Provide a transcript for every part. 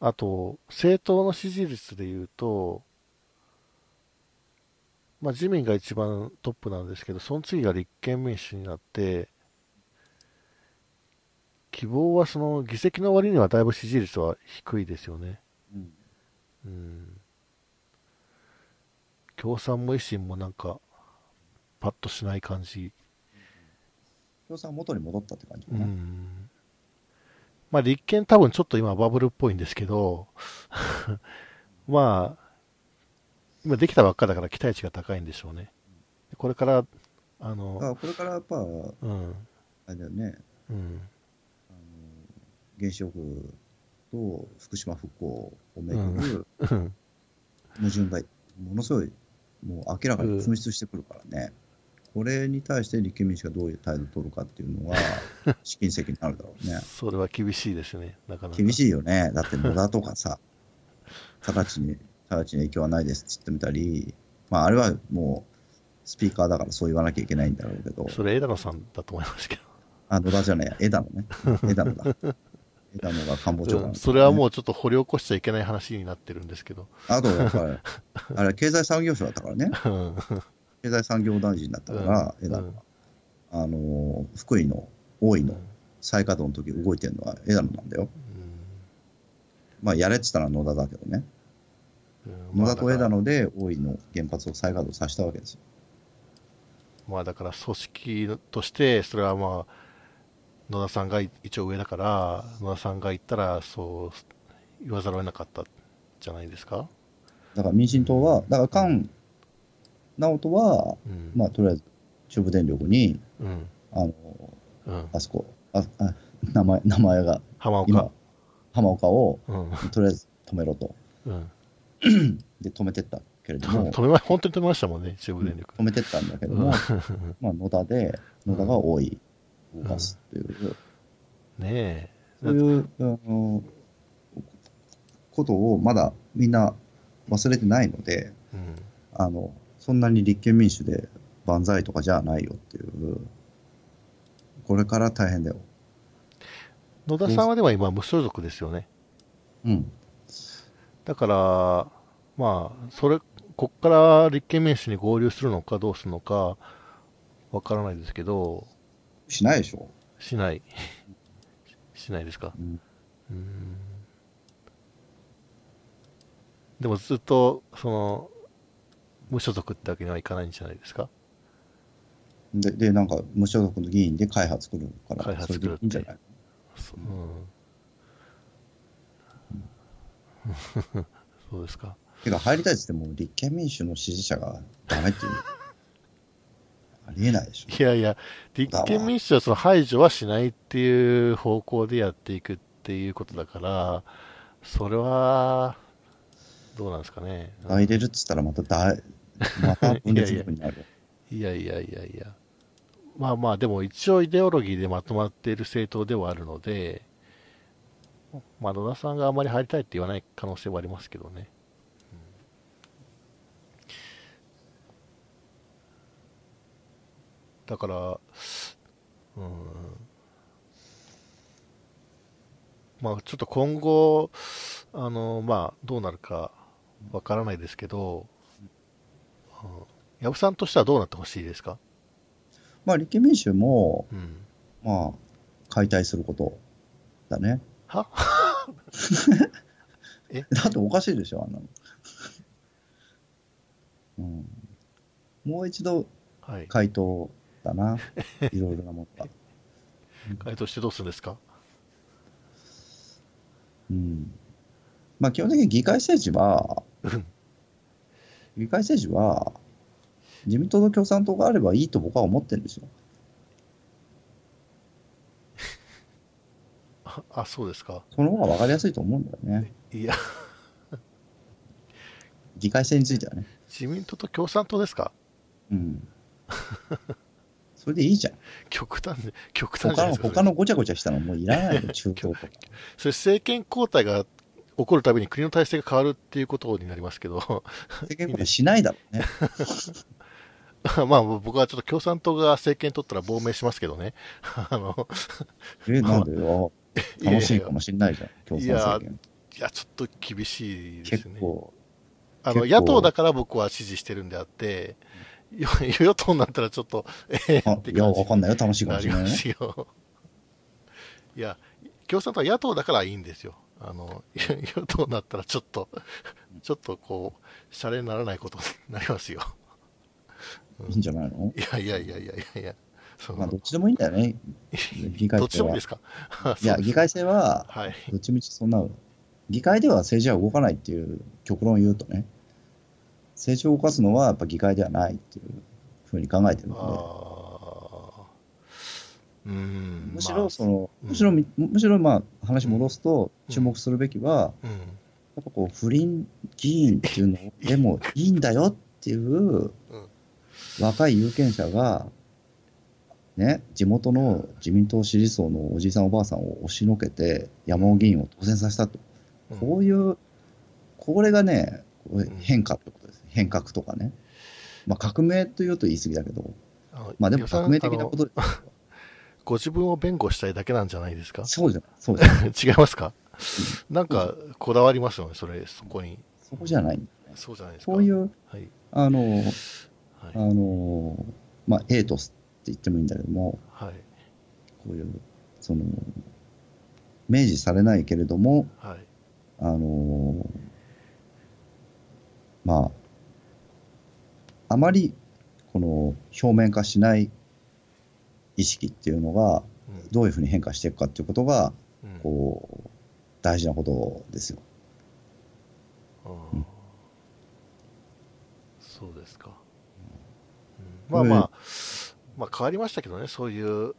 あと、政党の支持率でいうと、まあ、自民が一番トップなんですけど、その次が立憲民主になって、希望はその議席の割にはだいぶ支持率は低いですよね。うん。うん、共産も維新もなんか、パッとしない感じ。共産元に戻ったって感じかな。うん。まあ立憲多分ちょっと今バブルっぽいんですけど、まあ、今できたばっかだから期待値が高いんでしょうね。これから、あの、あこれからやっぱ、うん、あれだよね、うん、原子力と福島復興をめぐる矛盾がものすごいもう明らかに噴出してくるからね、これに対して立憲民主がどういう態度を取るかっていうのは、試金石になるだろうね。それは厳しいですね、なかなか。厳しいよね、だって野田とかさ、直ちに、直ちに影響はないですって言ってみたり、まあ、あれはもう、スピーカーだからそう言わなきゃいけないんだろうけど。それ枝野さんだと思いますけど。あ、野田じゃねえ、枝野ね。枝野だ。枝野が官房長官、ね、それはもうちょっと掘り起こしちゃいけない話になってるんですけど。あと、やっぱり、あれ、経済産業省だったからね。経済産業大臣だったから、うん、枝野が。あの、福井の、大井の再稼働の時動いてるのは枝野なんだよ。うん、まあ、やれって言ったら野田だけどね。うん、野田と枝野で大井の原発を再稼働させたわけですよ。まあだから組織として、それはまあ、野田さんが一応上だから、野田さんが言ったら、そう言わざるを得なかったじゃないですか。だから民進党は、だから菅直人は、うん、まあとりあえず中部電力に、うん、あの、うん、あそこ、ああ名前名前が、浜岡。浜岡を、とりあえず止めろと。で、止めてったけれども、止めま本当に止めましたもんね、中部電力。止めてったんだけども、まあ野田で、野田が多い。動かすっていう、うん、ねえ。そういうあのことをまだみんな忘れてないので、うん、あのそんなに立憲民主で万歳とかじゃないよっていう。これから大変だよ。野田さんはでは今無所属ですよね。うん。だからまあそれこっから立憲民主に合流するのかどうするのかわからないですけど。しないでしょ。しない。しないですか。うん。うん。でもずっと、その、無所属ってわけにはいかないんじゃないですか？で、でなんか、無所属の議員で会派作るから、会派作るっていいんじゃない？そう,、うん、そうですか。てか、入りたいっつっても、立憲民主の支持者がダメっていう。ありえないでしょ。いやいや、立憲民主はその排除はしないっていう方向でやっていくっていうことだから、それは、どうなんですかね。入れるっつったらまただ、また 分裂になるいやいやいやいや。まあまあ、でも一応イデオロギーでまとまっている政党ではあるので、まあ、野田さんがあまり入りたいって言わない可能性はありますけどね。だから、うん、まあちょっと今後、あの、まあどうなるかわからないですけど、うん、矢部さんとしてはどうなってほしいですか？まあ立憲民主も、うん、まあ解体することだね。は？え？だっておかしいでしょ、あんなの。うん、もう一度回答ったな。いろいろなものが。回答してどうするんですか？うん。まあ基本的に議会政治は、議会政治は、自民党と共産党があればいいと僕は思ってるんですよ。あ、そうですか。その方が分かりやすいと思うんだよね。いや。議会制についてはね。自民党と共産党ですか？うん。それでいいじゃん。極端で、極端じゃないですか。他のごちゃごちゃしたのもういらないよ、中東とか。それ政権交代が起こるたびに国の体制が変わるっていうことになりますけど。政権交代しないだろうね。まあ僕はちょっと共産党が政権取ったら亡命しますけどね。あのえ、なんで？よ。楽しいかもしんないじゃん、共産政権。いや、ちょっと厳しいですね。結構。あの、野党だから僕は支持してるんであって、与党になったらちょっと、えー、っていや、わかんないよ。楽しいかもしれない、ね。いや、共産党は野党だからいいんですよ。あの、与党になったらちょっと、ちょっとこう、シャレにならないことになりますよ。いいんじゃないの？いやいやいやいやいや。いや。まあ、どっちでもいいんだよね。議会どっちでもいいですか？いや、議会制は、はい、どっちみちそんな、議会では政治は動かないっていう極論を言うとね、政治を動かすのはやっぱ議会ではないっていうふうに考えてるので、うんむしろその、むしろ、むしろまあ話戻すと、注目するべきは、やっぱこう、不倫議員っていうのでもいいんだよっていう若い有権者が、ね、地元の自民党支持層のおじいさんおばあさんを押しのけて山尾議員を当選させたと。こういう、これがね、変化ってことです。変革とかね。まあ革命というと言い過ぎだけど、まあでも革命的なことです。ご自分を弁護したいだけなんじゃないですか？そうじゃない。そうじゃない。違いますか？なんかこだわりますよね、それ、そこに。そこじゃない。そうじゃないですか？こういう、はい、あの、はい、あの、まあ、エイトスって言ってもいいんだけども、はい、こういう、その、明示されないけれども、はい、あの、まあ、あまり、この、表面化しない意識っていうのが、どういうふうに変化していくかっていうことが、うん、こう、大事なことですよ。うん、そうですか。うん、まあまあ、まあ変わりましたけどね、そういう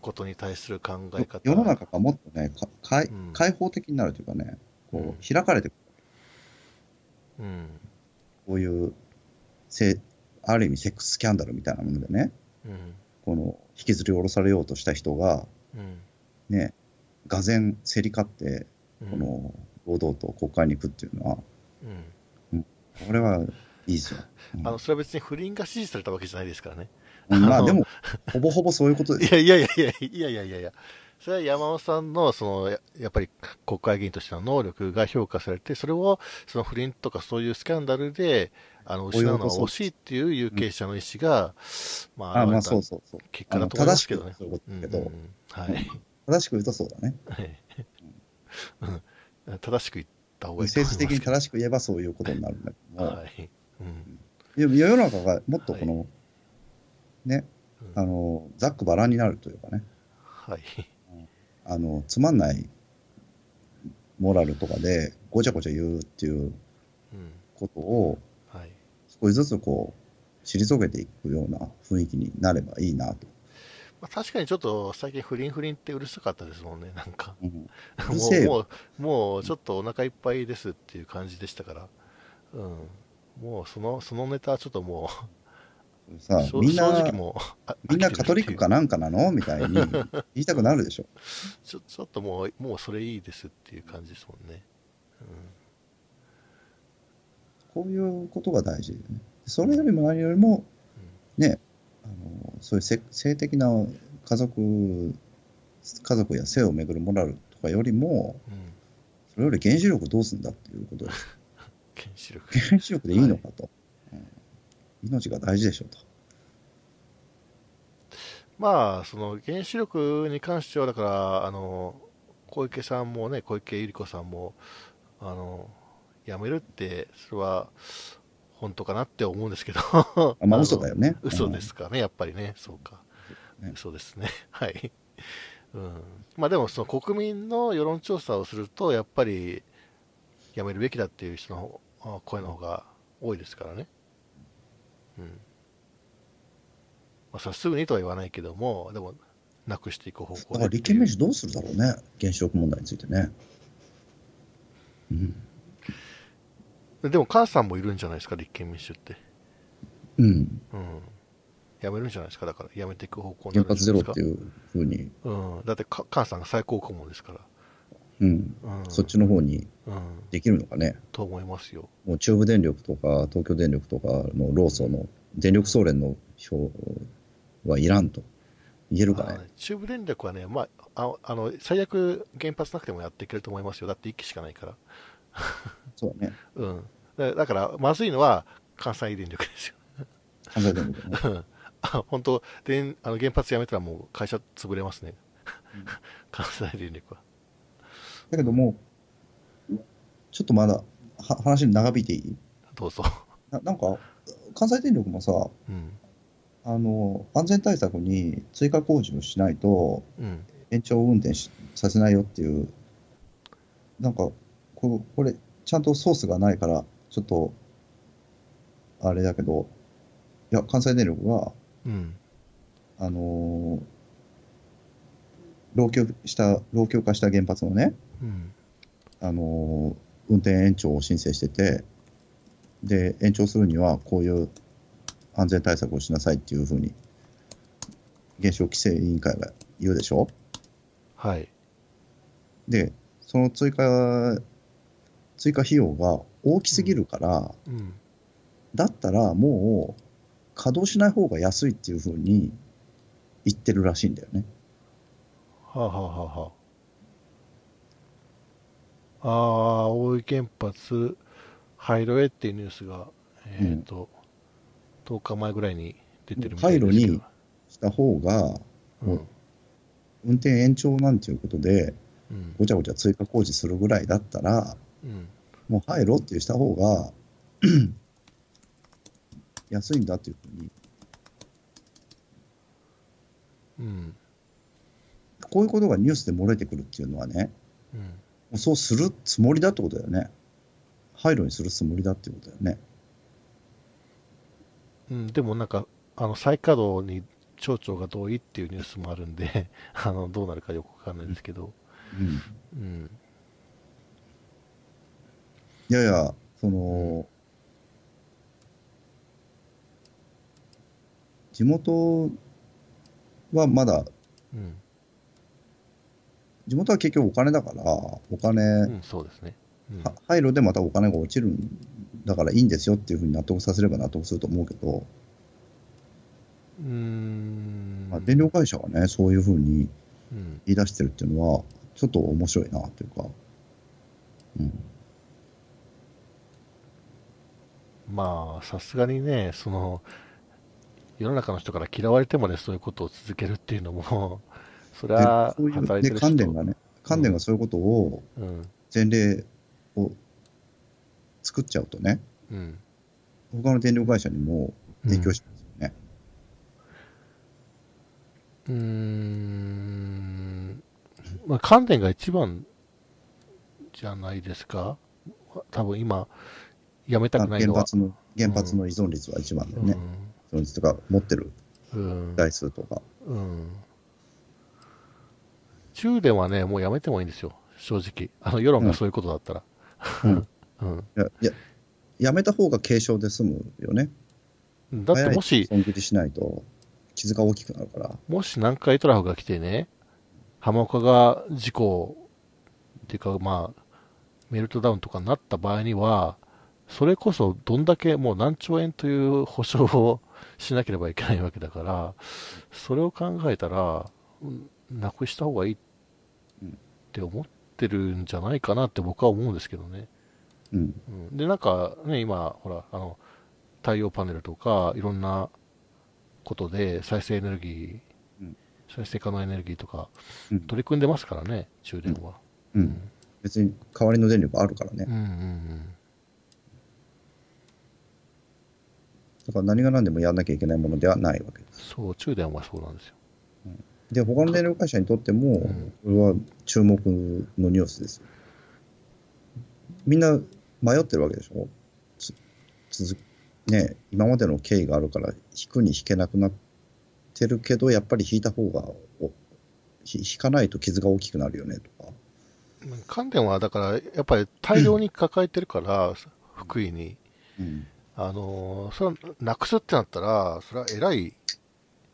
ことに対する考え方。世の中がもっとね、かうん、開放的になるというかね、こう開かれてくる。うん、こういうせ、ある意味セックススキャンダルみたいなものでね、うん、この引きずり下ろされようとした人が、うん、ね、がぜん競り勝って、この堂々と国会に行くっていうのは、うん、これはいいじゃよ。うん、あのそれは別に不倫が支持されたわけじゃないですからね。まあでも、ほぼほぼそういうことです。いやいやいやいやいやいやいや。それは山尾さんの、そのや、やっぱり国会議員としての能力が評価されて、それを、その不倫とかそういうスキャンダルで、あの、失うのは惜しいっていう有権者の意思が、うん、まあ、あまあ、そうそうそう。結果だと思いますけどね。正しく言うとそうだね。正しく言った方がいい。政治的に正しく言えばそういうことになるんだけど。はいうん、世の中がもっとこの、はい、ね、あの、ざっくばらんになるというかね。はい。あの、つまんないモラルとかでごちゃごちゃ言うっていうことを、うん、はい、少しずつこう、退けていくような雰囲気になればいいなと。まあ、確かにちょっと最近不倫不倫ってうるさかったですもんね、なんか。うん、もう、もう、もうちょっとお腹いっぱいですっていう感じでしたから。うん。もうその、そのネタはちょっともうさ、みんな、みんなカトリックかなんかなの？みたいに言いたくなるでしょ。ちょちょっともう、もうそれいいですっていう感じですもんね。うん、こういうことが大事でね。それよりも何よりも、ね、あのそういう性性的な家族、家族や性をめぐるモラルとかよりも、うん、それより原子力どうすんだっていうことです。原子力原子力でいいのかと。はい命が大事でしょうと。まあ、その原子力に関しては、だから、あの、小池さんもね、小池百合子さんも、あの、辞めるって、それは、本当かなって思うんですけど。まあ、嘘だよね。嘘ですかね、やっぱりね。そうか。ね、嘘ですね。はい。うん。まあでも、その国民の世論調査をすると、やっぱり、辞めるべきだっていう人の声の方が多いですからね。うんまあ、それすぐにとは言わないけども、でも、なくしていく方向だから立憲民主どうするだろうね、原子力問題についてね。うん、でも、母さんもいるんじゃないですか、立憲民主って。うん。うん。やめるんじゃないですか、だから、やめていく方向に原発ゼロっていうふうに。うん。だって、母さんが最高顧問ですから。うん、そっちの方にできるのかね？と思いますよ。もう中部電力とか東京電力とかの労組の電力総連の票はいらんと。言えるかね？中部電力はね、まあ、ああの最悪原発なくてもやっていけると思いますよ。だって1機しかないから。そうね、うん、だだからまずいのは関西電力ですよ。関西電力ね。本当であの原発やめたらもう会社潰れますね、うん、関西電力はだけどもちょっとまだは話長引いていい？どうぞ。ななんか関西電力もさ、うん、あの安全対策に追加工事をしないと、うん、延長運転しさせないよっていう、なんかこ、これ、ちゃんとソースがないから、ちょっと、あれだけど、いや、関西電力は、うん、あのー、老朽した、老朽化した原発のね、うん、あのー、運転延長を申請してて、で、延長するには、こういう安全対策をしなさいっていうふうに、原子力規制委員会が言うでしょ？はい。で、その追加、追加費用が大きすぎるから、うん、だったらもう稼働しない方が安いっていうふうに言ってるらしいんだよね。はあ、はあはあはあ、ああ、大井原発、廃炉へっていうニュースが、えっ、ー、と、10日前ぐらいに出てるみたいですけど。廃炉にした方が、うん、運転延長なんていうことで、うん、ごちゃごちゃ追加工事するぐらいだったら、うん、もう廃炉っていうした方が 安いんだっていうふうに、うん、こういうことがニュースで漏れてくるっていうのはね、うん、もうそうするつもりだってことだよね。廃炉にするつもりだっていうことだよね。うん、でもなんか、あの再稼働に町長が同意っていうニュースもあるんで あのどうなるかよくわかんないですけど、うん、うん、いやいや、その、地元はまだ、うん、地元は結局お金だから、お金、うん、そうですね。うん、廃炉でまたお金が落ちるんだからいいんですよっていうふうに納得させれば納得すると思うけど、うん。まあ、電力会社がね、そういうふうに言い出してるっていうのは、ちょっと面白いなっていうか、うん。まあ、さすがにね、その、世の中の人から嫌われてまでそういうことを続けるっていうのも、それは働いてる人関連がね、関連がそういうことを、前例を作っちゃうとね、うん、他の電力会社にも影響しますよね。うん、うんまあ、関連が一番じゃないですか。多分今、やめたくないのは。原発の、原発の依存率は一番だよね。うん、依存率とか持ってる台数とか。うん。中電はね、もうやめてもいいんですよ。正直。あの、世論がそういうことだったら。うん。うん、いや、いや、やめた方が軽症で済むよね。だってもし、損切りしないと傷が大きくなるから。もし南海トラフが来てね、浜岡が事故っていうか、まあ、メルトダウンとかになった場合には、それこそどんだけもう何兆円という保証をしなければいけないわけだから、それを考えたら、なくした方がいいって思ってるんじゃないかなって僕は思うんですけどね。うん、で、なんかね、今、ほら、あの、太陽パネルとか、いろんなことで再生エネルギー、うん、再生可能エネルギーとか、取り組んでますからね、中電は。うん。別に代わりの電力あるからね。うんうんうん。だから何が何でもやらなきゃいけないものではないわけです。そう、中電はそうなんですよ。で、他の電力会社にとっても、これは注目のニュースです。みんな迷ってるわけでしょ？続ね、今までの経緯があるから、引くに引けなくなってるけど、やっぱり引いた方が、引かないと傷が大きくなるよねとか。関電はだから、やっぱり大量に抱えてるから、うん、福井に。うん、あのそれはなくすってなったら、それはえらい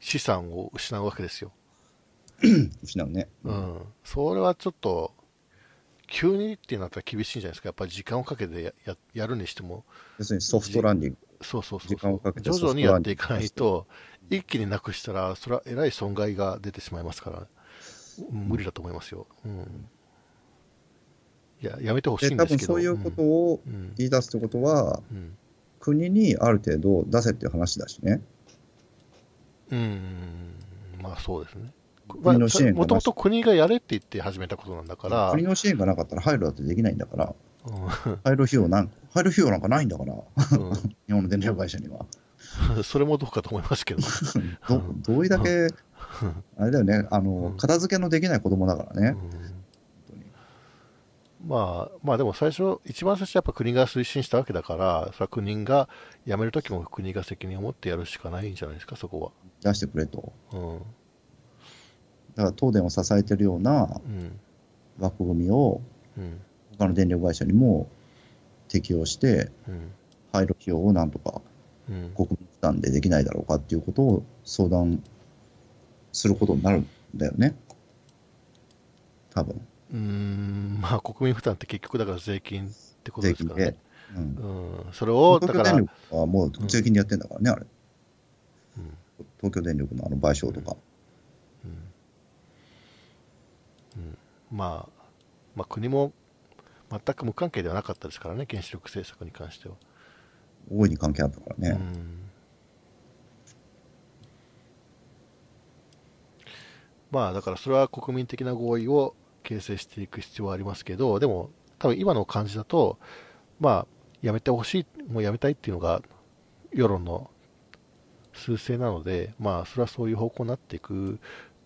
資産を失うわけですよ。失うね。うん。それはちょっと、急にってなったら厳しいんじゃないですか。やっぱり時間をかけてやややるにしても。要するにソフトランディング。そうそうそう。時間をかけて徐々にやっていかないと、一気になくしたら、それはえらい損害が出てしまいますから。無理だと思いますよ。うん。いや、やめてほしいんですけど。多分そういうことを言い出すってことは、うん、国にある程度出せっていう話だしね。うん、まあそうですね。国の支援もともと国がやれって言って始めたことなんだから。国の支援がなかったら廃炉だってできないんだから。廃炉費用なん、廃炉費用なんかないんだから、うん、日本の電力会社には。それもどうかと思いますけど。どどういうだけ、あれだよね、あの、片付けのできない子供だからね。まあ、まあでも最初、一番最初やっぱ国が推進したわけだから、それは国が辞めるときも国が責任を持ってやるしかないんじゃないですか、そこは。出してくれと。うん。だから東電を支えてるような枠組みを、うん、他の電力会社にも適用して、うん、廃炉費用をなんとか国民負担でできないだろうかっていうことを相談することになるんだよね。多分。うん、まあ国民負担って結局だから税金ってことですからね。うん、うん、それを、だから。東京電力はもう税金でやってんだからね、あれ。うん、東京電力のあの賠償とか。うん。うん、まあ、まあ国も全く無関係ではなかったですからね、原子力政策に関しては。大いに関係あったからね。まあだからそれは国民的な合意を形成していく必要はありますけど、でも多分今の感じだと、まあやめてほしい、もうやめたいっていうのが世論の趨勢なので、まあそれはそういう方向になっていく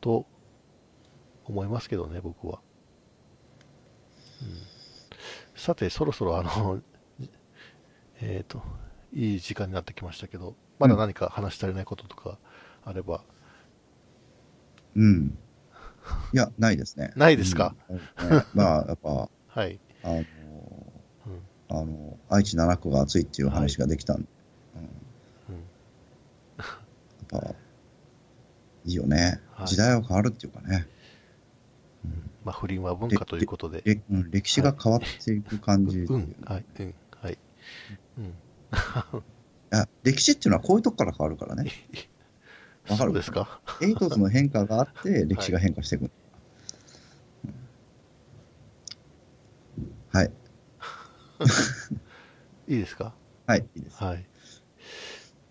と思いますけどね、僕は。うん、さて、そろそろあの、えっ、ー、と、いい時間になってきましたけど、まだ何か話し足りないこととかあれば。うん。いや、ないですね。ないですか、うん。ね、まあ、やっぱ、はい。あの、うん、あの、愛知7区が暑いっていう話ができたんで、はい、うん、やっぱ、いいよね、はい、時代は変わるっていうかね。うん、まあ、不倫は文化ということで。歴史が変わっていく感じ、はい、はい、うん、はい。うん や歴史っていうのはこういうとこから変わるからね。わかる？ですか？エイトズの変化があって、歴史が変化していく。はい。いいですか？はい、いいです。はい。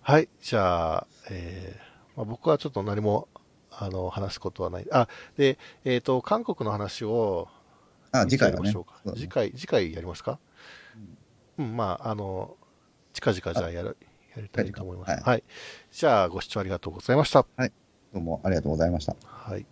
はい、じゃあ、えーまあ、僕はちょっと何もあの話すことはない。あ、で、えっ、ー、と、韓国の話を、あ、次回やりましょうか。次回、次回やりますか、うん、うん、まあ、あの、近々じゃあやる、やりたいと思います。はい。はい、じゃあ、ご視聴ありがとうございました。はい。どうもありがとうございました。はい。